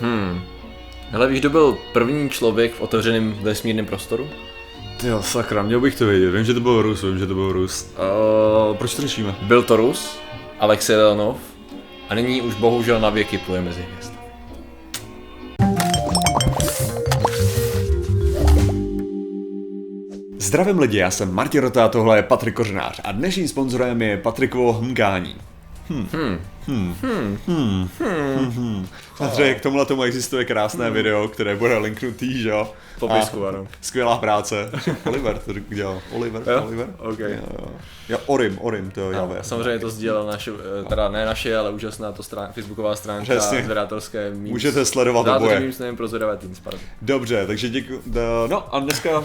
Hmm. Hele, víš, kdo byl první člověk v otevřeném vesmírném prostoru? Jo, sakra, měl bych to vědět. Vím, že to byl Rus, vím, že to byl Rus. Uh, proč to řešíme? Byl to Rus, Alexej Leonov, a nyní už bohužel na věky pluje mezi hvězdy. Zdravím lidi, já jsem Martin Rota a tohle je Patrik Kořenář a dnešním sponzorem je Patrikovo hmkání. Hmm. Hmm. Hmm. Hmm. Hmm. Hmm. Hmm. Patrik, k tomuhle tomu existuje krásné hmm. video, které bude linknutý, že jo? Popisku, ano. Skvělá práce. Oliver to dělal. Oliver, jo? Oliver. Okay. Jo, jo. jo, Orim, Orim, to jo. Samozřejmě to sdílel naše, eh, teda ne naše, ale úžasná to strán, facebooková stránka Přesně. zvědátorské memes. Můžete sledovat oboje. Memes, nevím, pro zvědavé teams, pardon. Dobře, takže děkuji. No a dneska...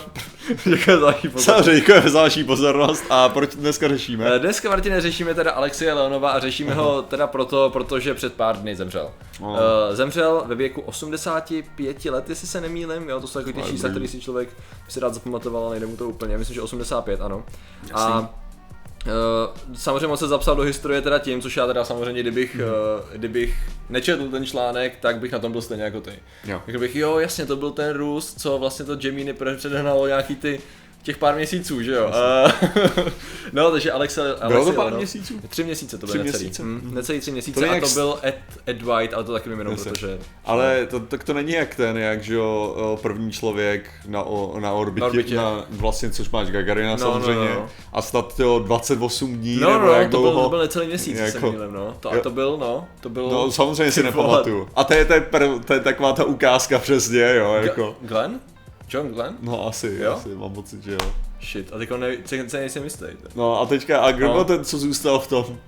děkuji za vaši pozornost. Samozřejmě děkujeme za vaši pozornost a proč dneska řešíme? Eh, dneska, Martine, řešíme teda Alexeje Leonova a řešíme uh-huh. ho teda proto, protože před pár dny zemřel. Uh, zemřel ve věku 85 let, jestli se nemýlim, jo, to jsou takový ty čísla, který si člověk si rád zapamatoval, ale nejde mu to úplně, myslím, že 85, ano. Jasný. A Uh, samozřejmě on se zapsal do historie teda tím, což já teda samozřejmě, kdybych, mm. uh, kdybych nečetl ten článek, tak bych na tom byl stejně jako ty. Jo. bych, jo, jasně, to byl ten Rus, co vlastně to Jamie předehnalo nějaký ty těch pár měsíců, že jo? No, takže Alexa... Bylo to pár no, měsíců? Tři měsíce to bylo necelý. Měsíce? Mm, necelý tři měsíce to a to byl Ed, Ed White, ale to taky mimo, protože... Ale to, tak to není jak ten, jak že jo, první člověk na, na orbitě, na, orbitě. na vlastně, což máš Gagarina no, samozřejmě, no, no. a snad to 28 dní, no, nebo no, jak to dlouho. Byl, to byl necelý měsíc, jako, se mýlím, no. To, a to byl, no, to bylo... No, samozřejmě si nepamatuju. A to je, to je, to je taková ta ukázka přesně, jo, jako... Glenn? John Glenn? No asi, jo? asi, mám pocit, že jo. Shit, a teďka ne, se nejsem jistý. No a teďka, a kdo no. ten, co zůstal v tom?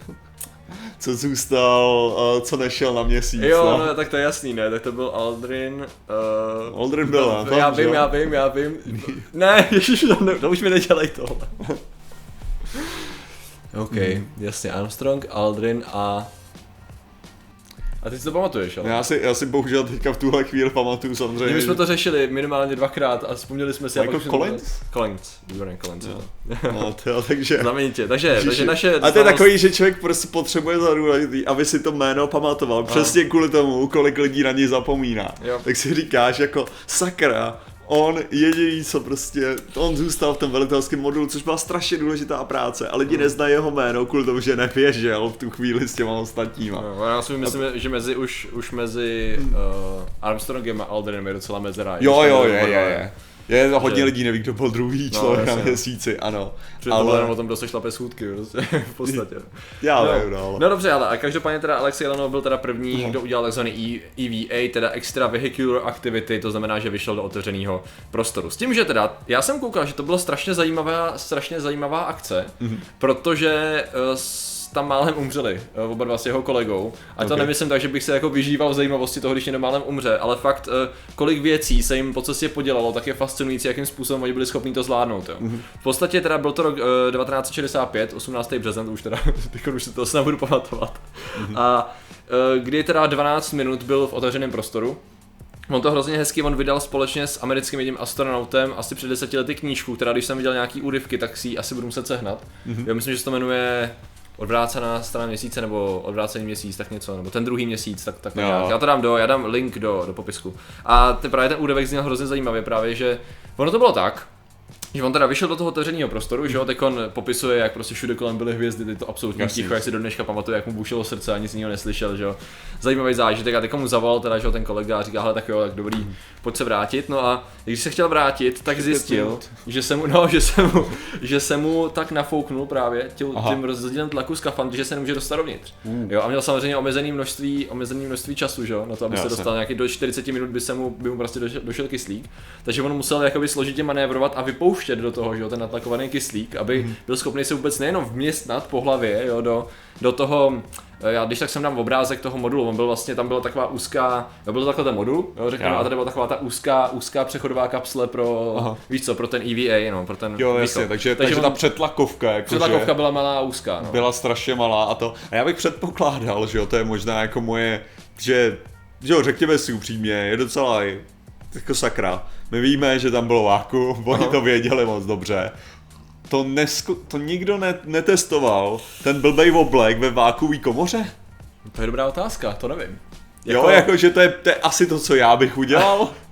co zůstal, uh, co nešel na měsíc. Jo, no? no, tak to je jasný, ne, tak to byl Aldrin. Uh, Aldrin byl, no, Já vím, já vím, já vím. ne, ježiš, to, ne, to už mi nedělej tohle. OK, hmm. jasně, Armstrong, Aldrin a a ty si to pamatuješ, ale? Já si, já si bohužel teďka v tuhle chvíli pamatuju samozřejmě. My jsme to řešili minimálně dvakrát a vzpomněli jsme si... Jako Collins? Collins, výborný Collins. No, no to, takže... Znamenitě, takže, takže naše... A to je takový, že člověk prostě potřebuje za důležitý, aby si to jméno pamatoval. Přesně kvůli tomu, kolik lidí na něj zapomíná. Jo. Tak si říkáš jako sakra, on jediný, co prostě, on zůstal v tom velitelském modulu, což byla strašně důležitá práce a lidi hmm. neznají jeho jméno kvůli tomu, že neběžel v tu chvíli s těma ostatníma. No, já si myslím, a... že mezi už, už mezi uh, Armstrongem a Aldrinem je docela mezera. Jo, jo, je, je, je. Je, hodně že... lidí neví, kdo byl druhý no, člověk no, na měsíci, ano. Protože ale... jenom o tom, kdo se šlape schůdky, prostě, v podstatě. Já no. nevím, no. No dobře, ale a každopádně teda Alexej Leonov byl teda první, no. kdo udělal takzvaný EVA, teda Extra Vehicular Activity, to znamená, že vyšel do otevřeného prostoru. S tím, že teda, já jsem koukal, že to byla strašně zajímavá, strašně zajímavá akce, mm-hmm. protože uh, tam málem umřeli, eh, oba dva s jeho kolegou. A to okay. nemyslím tak, že bych se jako vyžíval zajímavosti toho, když někdo málem umře, ale fakt, eh, kolik věcí se jim po cestě podělalo, tak je fascinující, jakým způsobem oni byli schopni to zvládnout. Jo. Mm-hmm. V podstatě teda byl to rok 1965, 18. březen, už teda, teď už se to snad budu pamatovat. Mm-hmm. A eh, kdy teda 12 minut byl v otevřeném prostoru, On to hrozně hezky, on vydal společně s americkým jedním astronautem asi před deseti lety knížku, která když jsem viděl nějaký úryvky, tak si ji asi budu muset sehnat. Mm-hmm. Já myslím, že se to jmenuje odvrácená strana měsíce nebo odvrácený měsíc, tak něco, nebo ten druhý měsíc, tak, tak nějak. Já to dám do, já dám link do, do popisku. A ty, právě ten údevek zněl hrozně zajímavě právě, že ono to bylo tak, že on teda vyšel do toho otevřeného prostoru, že jo, teď on popisuje, jak prostě všude kolem byly hvězdy, ty to absolutně Jasně. ticho, jak si do dneška pamatuje, jak mu bušilo srdce a nic z něho neslyšel, že jo. Zajímavý zážitek a teď mu zavolal teda, že jo, ten kolega a říká, hele, tak jo, tak dobrý, mm. pojď se vrátit, no a když se chtěl vrátit, tak zjistil, že se mu, no, že se mu, že se mu tak nafouknul právě tím, tím rozdílem tlaku skafandr, že se nemůže dostat dovnitř. Mm. Jo, a měl samozřejmě omezený množství, omezený množství času, že jo, na to, aby Jasně. se dostal nějaký do 40 minut by se mu, by mu prostě došel, došel kyslík. Takže on musel jakoby složitě manévrovat a vypouštět do toho, že jo, ten natlakovaný kyslík, aby mm. byl schopný se vůbec nejenom vměstnat po hlavě, jo, do, do toho, eh, já když tak jsem dám obrázek toho modulu, on byl vlastně, tam byla taková úzká, byl takhle ten modul, jo, řekněme, a tady byla taková ta úzká, úzká přechodová kapsle pro, Aha. víš co, pro ten EVA, no, pro ten Jo, jasně, takže, takže, takže ta přetlakovka, jako Přetlakovka byla malá úzká, no. Byla strašně malá a to, a já bych předpokládal, že jo, to je možná jako moje, že, že jo, řekněme si upřímně, je docela jako sakra. My víme, že tam bylo váku, oni Aha. to věděli moc dobře. To, nesku, to nikdo ne, netestoval, ten blbej oblek ve vákuový komoře? To je dobrá otázka, to nevím. Jako... Jo, jako že to je, to je asi to, co já bych udělal.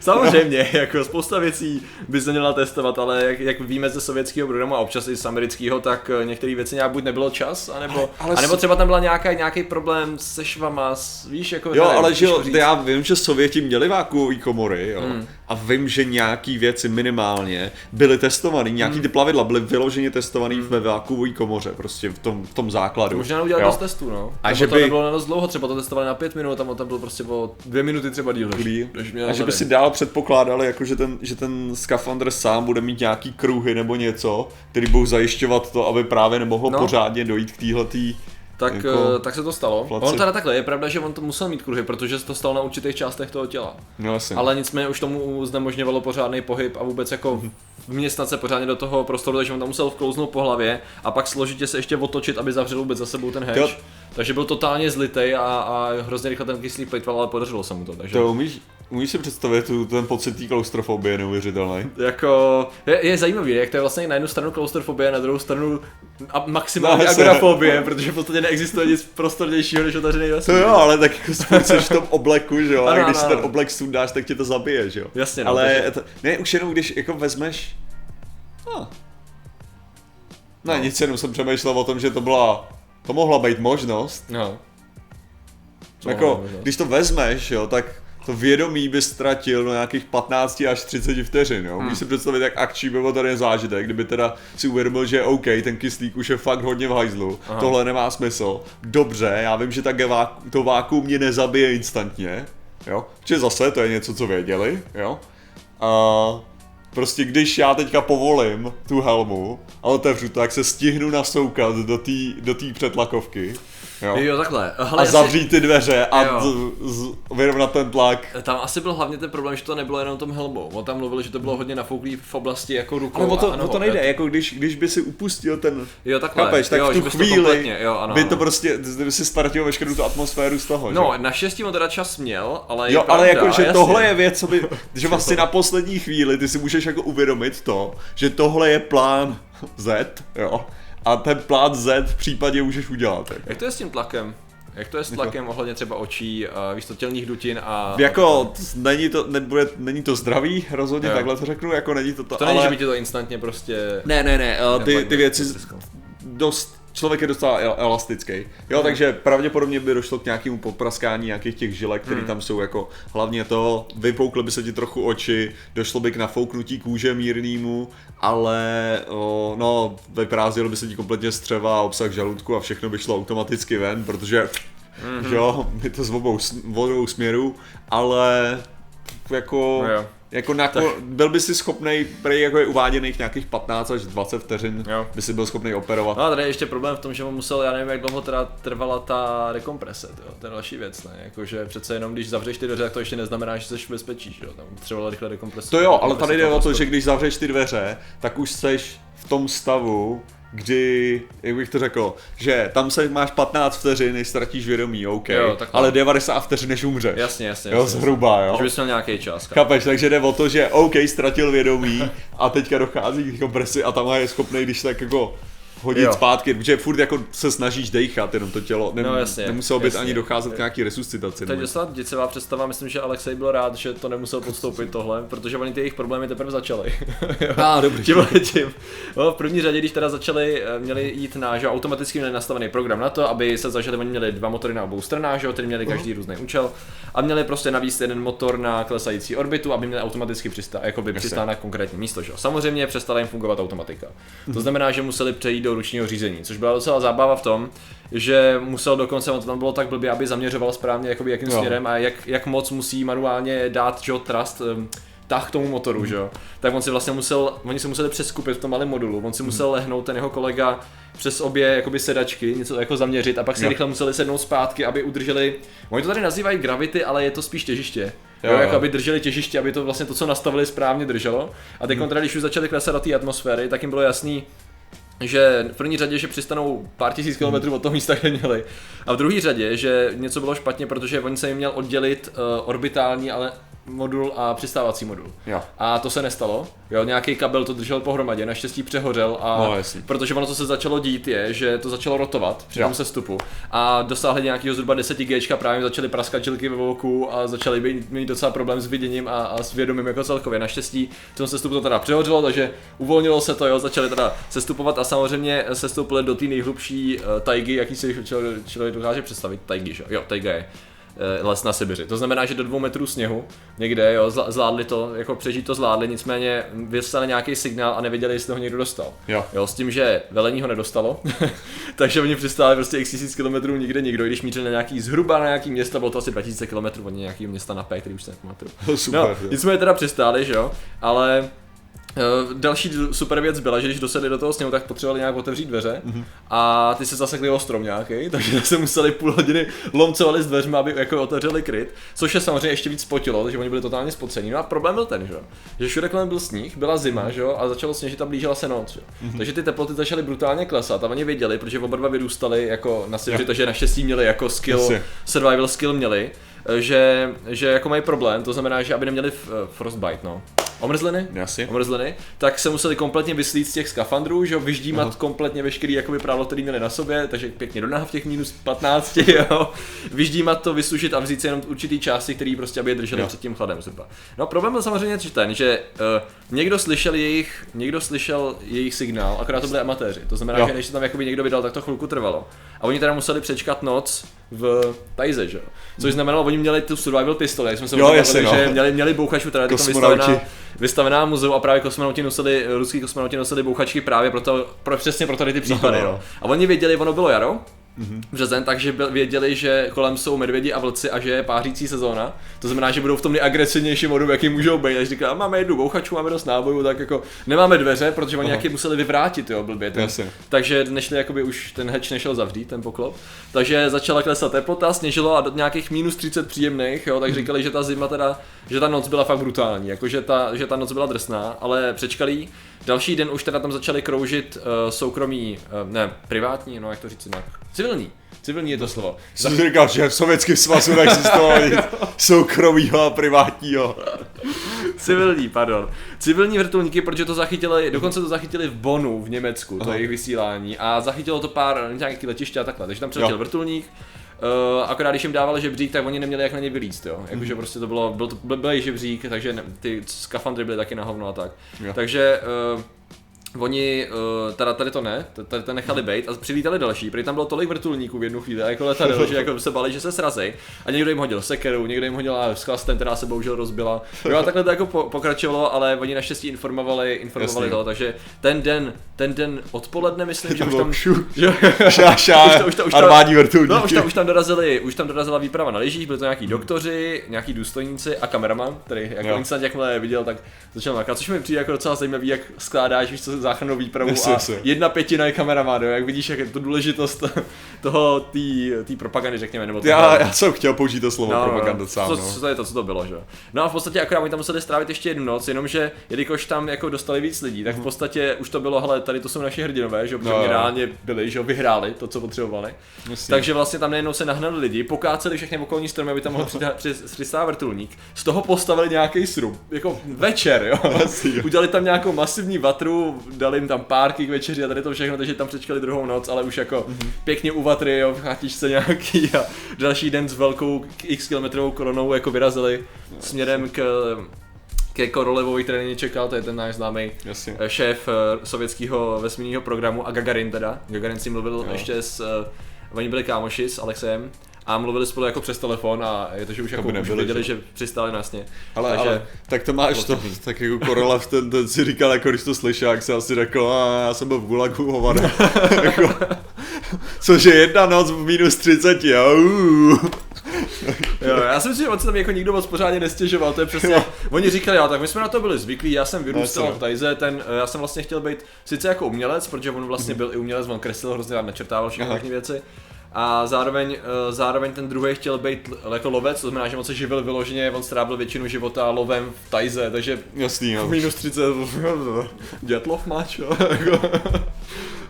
Samozřejmě, jako spousta věcí by se měla testovat, ale jak, jak víme ze sovětského programu a občas i z amerického, tak eh, některé věci nějak buď nebylo čas, anebo, ale, ale anebo třeba tam byla nějaká, nějaký problém se švama, víš, jako... Jo, nevím, ale že jo, já vím, že Sověti měli vákuové komory, jo, hmm. A vím, že nějaký věci minimálně byly testované, nějaký hmm. ty plavidla byly vyloženě testované hmm. ve vákuové komoře, prostě v tom, v tom základu. To možná udělat dost testů, no. A že to by... nebylo na dost dlouho, třeba to testovali na pět minut, tam to bylo prostě po dvě minuty třeba díl. A že by si dál předpokládali, jako že ten, že ten skafandr sám bude mít nějaký kruhy nebo něco, který budou zajišťovat to, aby právě nemohlo no. pořádně dojít k téhletý tak, jako tak se to stalo. Placi. On teda takhle, je pravda, že on to musel mít kruhy, protože se to stalo na určitých částech toho těla. No, asi. Ale nicméně už tomu znemožňovalo pořádný pohyb a vůbec jako vměstnat se pořádně do toho prostoru, takže on tam musel vklouznout po hlavě a pak složitě se ještě otočit, aby zavřel vůbec za sebou ten hedge. Takže byl totálně zlitej a, a hrozně rychle ten kyslík plitval, ale podařilo se mu to. Takže... To umíš, Umíš si představit tu, ten pocit té klaustrofobie neuvěřitelný? Jako, je, je, zajímavý, jak to je vlastně na jednu stranu klaustrofobie, na druhou stranu a maximální no, agorafobie, protože v podstatě neexistuje nic prostornějšího než otevřený vesmír. To jo, ale tak jako spíš v tom obleku, že jo, a když si ten oblek sundáš, tak tě to zabije, že jo. Jasně, no, Ale takže... to, ne, už jenom když jako vezmeš, no. Ne, no. nic jenom jsem přemýšlel o tom, že to byla, to mohla být možnost. No. Co jako, když to vezmeš, jo, tak to vědomí by ztratil na nějakých 15 až 30 vteřin, jo. Můžeš hmm. si představit, jak akční by byl tady zážitek, kdyby teda si uvědomil, že OK, ten kyslík už je fakt hodně v hajzlu, Aha. tohle nemá smysl. Dobře, já vím, že tak to vákuum mě nezabije instantně, jo. Protože zase to je něco, co věděli, jo. A prostě když já teďka povolím tu helmu a otevřu, tak se stihnu nasoukat do té do předlakovky Jo, jo takhle. Hele, a zavřít ty dveře a vyrovnat ten tlak. Tam asi byl hlavně ten problém, že to nebylo jenom tom helmou. On tam mluvil, že to bylo hodně nafouklý v oblasti jako rukou. Ale o to, a, to nejde, jako když, když by si upustil ten jo, takhle. Kapeš, tak jo, v tu chvíli jo, ano, by to prostě, by si ztratil veškerou tu atmosféru z toho. No, že? naštěstí on teda čas měl, ale Jo, ale jako, že jasně. tohle je věc, co by, že vlastně na poslední chvíli ty si můžeš jako uvědomit to, že tohle je plán Z, jo a ten plán Z v případě můžeš udělat. Jak to je s tím tlakem? Jak to je s tlakem ohledně třeba očí, uh, víš to, tělních dutin a... Jako, není to, nebude, není to zdravý, rozhodně jo. takhle to řeknu, jako není to to, To ale... není, že by ti to instantně prostě... Ne, ne, ne, uh, ty, ty věci dost člověk je docela elastický. Jo, mm. takže pravděpodobně by došlo k nějakému popraskání nějakých těch žilek, které mm. tam jsou jako hlavně to, vypoukly by se ti trochu oči, došlo by k nafouknutí kůže mírnému, ale o, no, vyprázdilo by se ti kompletně střeva, obsah žaludku a všechno by šlo automaticky ven, protože mm-hmm. jo, je to z obou, obou směrů, ale jako... No jako na, tak... byl by si schopný, prej jako je uváděných nějakých 15 až 20 vteřin, jo. by si byl schopný operovat. No a tady je ještě problém v tom, že on musel, já nevím, jak dlouho teda trvala ta rekomprese, jo? to je další věc, ne? Jakože přece jenom když zavřeš ty dveře, tak to ještě neznamená, že jsi v bezpečí, že jo? Tam třeba rychle rekomprese. To jo, ale tady jde o to, že když zavřeš ty dveře, tak už seš v tom stavu, kdy, jak bych to řekl, že tam se máš 15 vteřin, než ztratíš vědomí, OK, jo, ale 90 vteřin, než umřeš. Jasně, jasně. Jo, jasně, zhruba, jo. Že bys měl nějaký čas. Chápeš, takže jde o to, že OK, ztratil vědomí a teďka dochází k kompresi a tam je schopný, když tak jako hodit jo. zpátky, protože furt jako se snažíš dechat, jenom to tělo, nem, no, jasně, nemuselo být jasně. ani docházet k nějaký resuscitaci. Teď dostat děcivá představa, myslím, že Alexej byl rád, že to nemusel podstoupit tohle, protože oni ty jejich problémy teprve začaly. ah, dobrý. Tím, tím. No, v první řadě, když teda začali, eh, měli jít na, že automaticky měli nastavený program na to, aby se zažili, oni měli dva motory na obou stranách, že který měli každý uh-huh. různý účel a měli prostě navíc jeden motor na klesající orbitu, aby měli automaticky přistát, jako by přistál na konkrétní místo, že? Samozřejmě přestala jim fungovat automatika. To mhm. znamená, že museli přejít do ručního řízení, což byla docela zábava v tom, že musel dokonce, on to tam bylo tak blbě, aby zaměřoval správně jakoby jakým jo. směrem a jak, jak moc musí manuálně dát Joe Trust um, tah k tomu motoru, že jo. Tak on si vlastně musel, oni se museli přeskupit v tom malém modulu, on si musel mhm. lehnout ten jeho kolega přes obě jakoby sedačky, něco jako zaměřit a pak si jo. rychle museli sednout zpátky, aby udrželi, oni to tady nazývají gravity, ale je to spíš těžiště. Jo, jo, jako aby drželi těžiště, aby to vlastně to, co nastavili správně drželo. A teď hmm. když už začali klesat do té atmosféry, tak jim bylo jasný, že v první řadě, že přistanou pár tisíc kilometrů od toho místa, kde měli. A v druhé řadě, že něco bylo špatně, protože oni se jim měl oddělit uh, orbitální, ale modul a přistávací modul. Jo. A to se nestalo. Jo, nějaký kabel to držel pohromadě, naštěstí přehořel a No, jasný. protože ono, co se začalo dít, je, že to začalo rotovat při Jo. tom sestupu a dosáhli nějakého zhruba 10 G, právě začaly praskat žilky ve voku a začaly být, mít docela problém s viděním a, a s vědomím jako celkově. Naštěstí v tom sestupu to teda přehořelo, takže uvolnilo se to, jo, začali teda sestupovat a samozřejmě sestoupili do té nejhlubší uh, tajgy, jaký si člověk, člověk dokáže představit. Tajgy, že? jo? Tajga je les na Sibiři. To znamená, že do dvou metrů sněhu někde, jo, zvládli to, jako přežít to zvládli, nicméně vyslali nějaký signál a nevěděli, jestli ho někdo dostal. Jo. Jo, s tím, že velení ho nedostalo, takže oni přistáli prostě x tisíc kilometrů nikde nikdo, i když mířili na nějaký, zhruba na nějaký města, bylo to asi 2000 kilometrů, oni nějaký města na P, který už se nepamatuju. Super, No, nicméně teda přistáli, že jo, ale další d- super věc byla, že když dosedli do toho sněhu, tak potřebovali nějak otevřít dveře Mhm. mm-hmm. a ty se zasekli o strom nějaký, takže se museli půl hodiny lomcovali s dveřmi, aby jako otevřeli kryt, což je samozřejmě ještě víc spotilo, takže oni byli totálně spocení. No a problém byl ten, že, jo, že všude kolem byl sníh, byla zima, že jo, a začalo sněžit a blížila se noc, že? Mhm. Mm-hmm. takže ty teploty začaly brutálně klesat a oni věděli, protože oba dva vyrůstali jako na Sibiři, takže naštěstí měli jako skill, Jasně. survival skill měli, že, že jako mají problém, to znamená, že aby neměli f- frostbite, no. Omrzliny? Jasně. omrzliny, tak se museli kompletně vyslít z těch skafandrů, že jo, vyždímat Aha. kompletně veškerý jakoby prádlo, který měli na sobě, takže pěkně do v těch minus 15, jo, vyždímat to, vysušit a vzít si jenom určitý části, který prostě aby je drželi Jo. před tím chladem zhruba. No problém byl samozřejmě ten, že uh, někdo slyšel jejich, někdo slyšel jejich signál, akorát to byli amatéři, to znamená, Jo. že než se tam jakoby někdo vydal, tak to chvilku trvalo. A oni teda museli přečkat noc v Tajze, že jo. Což znamenalo, oni měli tu survival pistoli, jak jsme se Jo, jasně, no. že měli, měli bouchačů, teda to vystavená, vystavená muzeu a právě kosmonauti nosili, ruský kosmonauti nosili bouchačky právě proto, pro, přesně pro tady ty případy. no. No. A oni věděli, ono bylo jaro, březen, takže byl, věděli, že kolem jsou medvědi a vlci a že je pářící sezóna. To znamená, že budou v tom nejagresivnějším modu, jaký můžou být. Takže říkali, "A máme jednu bouchačku, máme dost nábojů, tak jako nemáme dveře, protože oni nějaký museli vyvrátit, jo, blbě. Ten, Jasně. takže nešli, jakoby už ten heč nešel zavřít, ten poklop. Takže začala klesat teplota, sněžilo a do nějakých minus 30 příjemných, jo, tak říkali, že ta zima teda, že ta noc byla fakt brutální, jako že ta, že ta noc byla drsná, ale přečkali. Další den už teda tam začali kroužit uh, soukromí, uh, ne, privátní, no jak to říct jinak, civilní. Civilní je to slovo. Jsem si říkal, že v Sovětském svazu neexistovalo nic soukromýho a privátního. Civilní, pardon. Civilní vrtulníky, protože to zachytili, dokonce to zachytili v Bonu v Německu, to Aha. jejich vysílání a zachytilo to pár nějakých letiště a takhle, takže tam přiletěl Jo. vrtulník, Uh, akorát když jim dávali žebřík, tak oni neměli jak na ně vylíst, jo. Jakože prostě to bylo, byl to byl žebřík, takže ne, ty skafandry byly taky na hovno a tak. Jo. Takže uh, Oni, uh, teda tady to ne, tady to nechali být a přivítali další, protože tam bylo tolik vrtulníků v jednu chvíli, a jako letadel, že jako se bali, že se srazí. A někdo jim hodil sekeru, někdo jim hodil s chlastem, která se bohužel rozbila. Jo, a takhle to jako po, pokračovalo, ale oni naštěstí informovali, informovali Jasně. to, takže ten den, ten den odpoledne, myslím, že už tam... že- Šá, šá, Už to- už to- už armádní vrtulníky. No, už tam, už tam dorazili, už tam dorazila výprava na lyžích, byli to nějaký doktoři, nějaký důstojníci a kameraman, který jako Jo. instant jakmile viděl, tak začal makat, což mi přijde jako docela zajímavý, jak skládáš víš co, záchrannou výpravu Jasně, a jasně. jedna pětina je kameraman, jo, jak vidíš, jak je to důležitost toho, té propagandy, řekněme, nebo toho, Já, já jsem chtěl použít to slovo No, no, propaganda no. sám, co, no. co to je to, co to bylo, že. No a v podstatě akorát oni tam museli strávit ještě jednu noc, jenomže jelikož tam jako dostali víc lidí, tak v podstatě už to bylo, hele, tady to jsou naši hrdinové, že protože Mhm. No, reálně byli, že jo, vyhráli to, co potřebovali. Jasně. Takže vlastně tam najednou se nahnali lidi, pokáceli všechny okolní stromy, aby tam mohl přistát vrtulník. Z toho postavili nějaký srum, jako večer, jo. Udělali tam nějakou masivní vatru, dali jim tam párky k večeři a tady to všechno, takže tam přečkali druhou noc, ale už jako Mhm. pěkně u vatry, jo, v chatičce nějaký a další den s velkou x kilometrovou kolonou jako vyrazili směrem k ke Korolevovi, který na ně čekal, to je ten náš známý eh, šéf eh, sovětského vesmírného programu a Gagarin teda. Gagarin si mluvil Jo. ještě s, eh, oni byli kámoši s Alexem a mluvili spolu jako přes telefon a je to, že už, To jako, už nebyli, věděli, že? přistáli nasně. Ale, Takže- ale, tak to máš to, tak jako Korolev, ten, ten si říkal, jako když to slyšel, jak se asi řekl, a já jsem byl v Gulagu, hovada. jako, což je jedna noc v minus 30, jo. Jo, já si myslím, že on se tam jako nikdo moc pořádně nestěžoval, to je přesně, oni říkali, jo, tak my jsme na to byli zvyklí, já jsem vyrůstal Jasně. v Tajze, ten, eh, já jsem vlastně chtěl být sice jako umělec, protože on vlastně byl i umělec, on kreslil hrozně rád, načrtával všechny věci, a zároveň, eh, zároveň ten druhý chtěl být jako lovec, to znamená, že on se živil vyloženě, on strávil většinu života lovem v Tajze, takže Jasný, jo. minus 30, dětlov jako.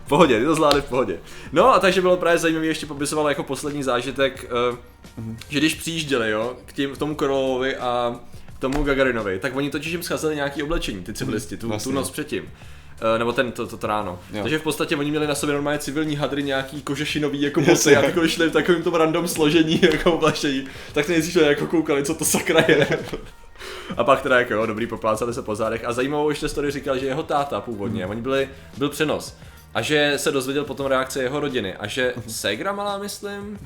V pohodě, ty to zvládli v pohodě. No a takže bylo právě zajímavé, ještě popisoval jako poslední zážitek, eh, že když přijížděli, jo, k, tím, k tomu Korolovovi a tomu Gagarinovi, tak oni totiž jim scházeli nějaký oblečení, ty civilisti, tu, tu noc předtím. Uh, nebo ten, to, to, to ráno. Jo. Takže v podstatě oni měli na sobě normálně civilní hadry, nějaký kožešinový jako boty a takový šli v takovém tom random složení jako oblečení. Tak se nejdřív jako koukali, co to sakra je. A pak teda jako jo, dobrý, poplácali se po zádech. A zajímavou ještě story říkal, že jeho táta původně, hmm. oni byli, byl přenos. A že se dozvěděl potom reakce jeho rodiny. A že Segra malá, myslím,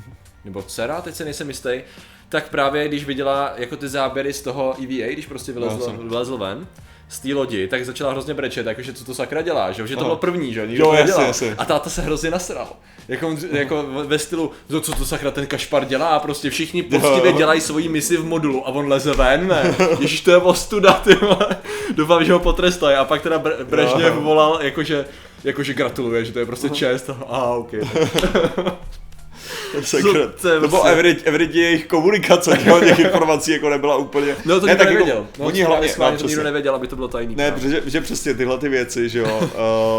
nebo dcera, teď se nejsem jistý, tak právě když viděla jako ty záběry z toho EVA, když prostě vylezl, no, vylezl ven, z té lodi, tak začala hrozně brečet, jakože co to sakra dělá, že, že to bylo první, že nikdo jo, to jasně, jasně. A táta se hrozně nasral. Jako, jako ve stylu, no, co to sakra ten kašpar dělá a prostě všichni poctivě dělají svoji misi v modulu a on leze ven, ne? Ježíš, to je ostuda, ty Doufám, že ho potrestají a pak teda Brežněv volal, jakože, jakože gratuluje, že to je prostě čest. A ah, ok. Sakra. To, bylo prostě- evidentně jejich komunikace, těch informací jako nebyla úplně... No to ne, tak nevěděl. Jako, no, oni hlavně, no, to nikdo nevěděl, aby to bylo tajný. Ne, protože že přesně tyhle ty věci, že jo, uh,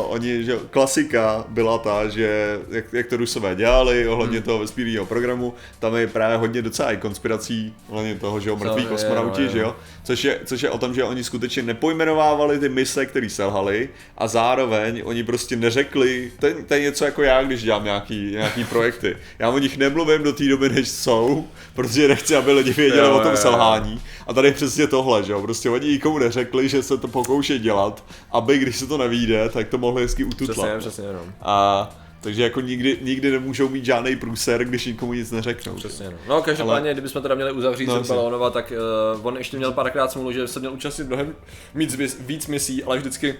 oni, že jo, klasika byla ta, že jak, jak to Rusové dělali ohledně hmm. toho vesmírného programu, tam je právě hodně docela i konspirací ohledně toho, že jo, mrtví Co, kosmonauti, že jo, což je, což je o tom, že oni skutečně nepojmenovávali ty mise, které selhaly a zároveň oni prostě neřekli, to je, to je něco jako já, když dělám nějaký, nějaký projekty. Já o nich nemluvím do té doby, než jsou, protože nechci, aby lidi věděli jo, o tom selhání. A tady je přesně tohle, že jo, prostě oni nikomu neřekli, že se to pokouší dělat, aby když se to nevíde, tak to mohli hezky ututlat. Přesně, přesně, no. A takže jako nikdy, nikdy nemůžou mít žádný průser, když nikomu nic neřeknou. Přesně, no. no každopádně, Ale... kdybychom teda měli uzavřít no, Balonova, tak uh, on ještě měl párkrát smůlu, že se měl účastnit mnohem víc, víc misí, ale vždycky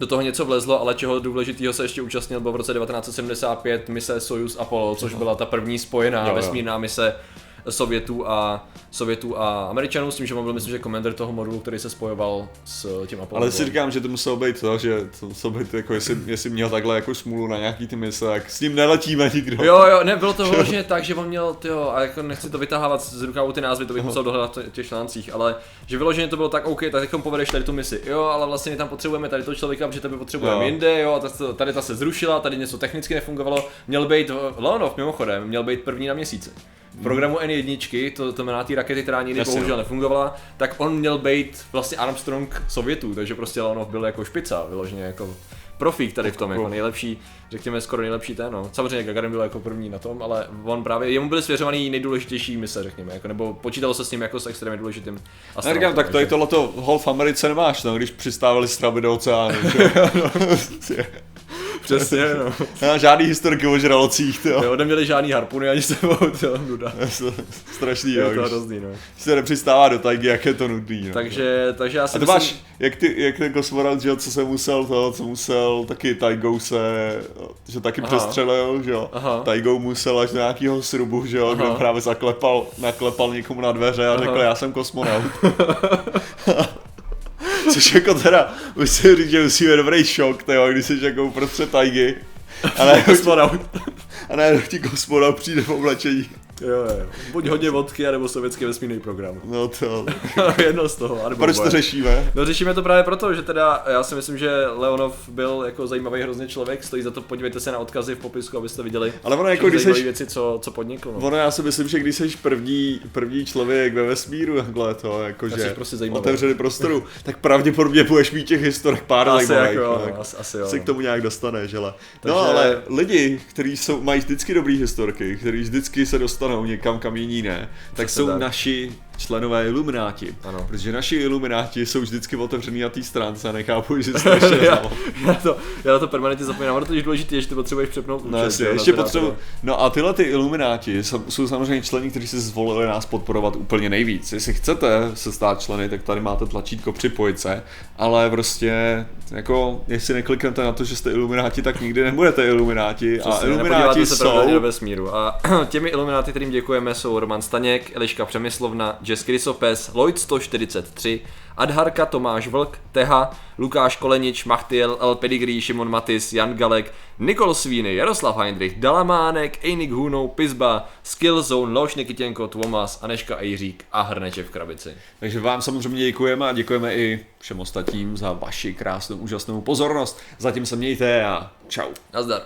do toho něco vlezlo, ale čeho důležitého se ještě účastnil byl v roce 1975 mise Soyuz Apollo, což byla ta první spojená jo, jo. vesmírná mise Sovětů a, Sovětů a Američanů, s tím, že on byl myslím, že komander toho modulu, který se spojoval s tím Apollo. Ale si říkám, že to muselo být to, že to muselo být jako, jestli, jestli měl takhle jako smůlu na nějaký ty mise, tak s ním neletíme nikdo. Jo, jo, ne, bylo to vyloženě tak, že on měl, tyjo, a jako nechci to vytahávat z rukávu ty názvy, to bych musel dohledat v těch článcích, ale že vyloženě to bylo tak, OK, tak teď povedeš tady tu misi, jo, ale vlastně my tam potřebujeme tady toho člověka, protože tebe potřebujeme jinde, jo, a tady ta se zrušila, tady něco technicky nefungovalo, měl být Leonov mimochodem, měl být první na měsíci v programu N1, to, to znamená ty rakety, která nikdy bohužel no. nefungovala, tak on měl být vlastně Armstrong Sovětů, takže prostě Leonov byl jako špica, vyloženě jako profík tady v tom, jako nejlepší, řekněme skoro nejlepší ten, no. Samozřejmě Gagarin byl jako první na tom, ale on právě, jemu byly svěřovaný nejdůležitější mise, řekněme, jako, nebo počítalo se s ním jako s extrémně důležitým astronautem. tak tady tohleto hol v Americe nemáš, no, když přistávali stravy do oceánu, no. Přesně, no. Já žádný historiky o žralocích, jo. Jo, neměli žádný harpuny ani sebou, to nuda. Strašný, jo. Je to hrozný, no. Se nepřistává do tajgy, jak je to nudný, no. Takže, takže já si myslím... máš, jak, ty, jak ten kosmonaut, že co se musel, to, co musel, taky tajgou se, že taky Aha. přestřelil, že jo. Aha. Tajgou musel až do nějakého srubu, že jo, kde právě zaklepal, naklepal někomu na dveře a řekl, já jsem kosmonaut. Což jako teda, musím říct, že musíme dobrý šok, tyjo, když jsi jako uprostřed tajgy. A ne, kosmonaut. A ne, ti kosmonaut přijde v oblečení. Jo, jo. Buď hodně vodky, anebo sovětský vesmírný program. No to. Jedno z toho. Anebo Proč to řešíme? No řešíme to právě proto, že teda já si myslím, že Leonov byl jako zajímavý hrozně člověk, stojí za to, podívejte se na odkazy v popisku, abyste viděli. Ale ono jako když seš... věci, co, co podnikl. No. Ono já si myslím, že když jsi první, první člověk ve vesmíru, takhle to, jakože prostě otevřeli prostoru, tak pravděpodobně budeš mít těch historek pár asi. Jako, no, asi, asi jo. Se k tomu nějak dostaneš, ale. Takže... No ale lidi, kteří jsou, mají vždycky dobrý historky, kteří vždycky se dostanou někam, kam jiní ne, tak jsou tak. naši členové Ilumináti. Ano. Protože naši Ilumináti jsou vždycky otevřený na té stránce a nechápu, že strašně já, já, to, já to permanentně zapomínám, ale to je důležité, že ty potřebuješ přepnout no, účet, jo, ještě potřebu... No a tyhle ty Ilumináti jsou, jsou samozřejmě členi, kteří si zvolili nás podporovat úplně nejvíc. Jestli chcete se stát členy, tak tady máte tlačítko připojit se, ale prostě jako, jestli nekliknete na to, že jste Ilumináti, tak nikdy nebudete Ilumináti. Přesně, a Ilumináti jsou... do vesmíru. A těmi Ilumináti, kterým děkujeme, jsou Roman Staněk, Eliška Přemyslovna, Jess Krysopes, Lloyd 143, Adharka Tomáš Vlk, Teha, Lukáš Kolenič, Machtiel, El Pedigree, Šimon Matis, Jan Galek, Nikol Svíny, Jaroslav Heinrich, Dalamánek, Einik Hunou, Pizba, Skillzone, Loš Nikitěnko, Tomas, Aneška Ejřík a Hrneče v krabici. Takže vám samozřejmě děkujeme a děkujeme i všem ostatním za vaši krásnou, úžasnou pozornost. Zatím se mějte a čau. Nazdar.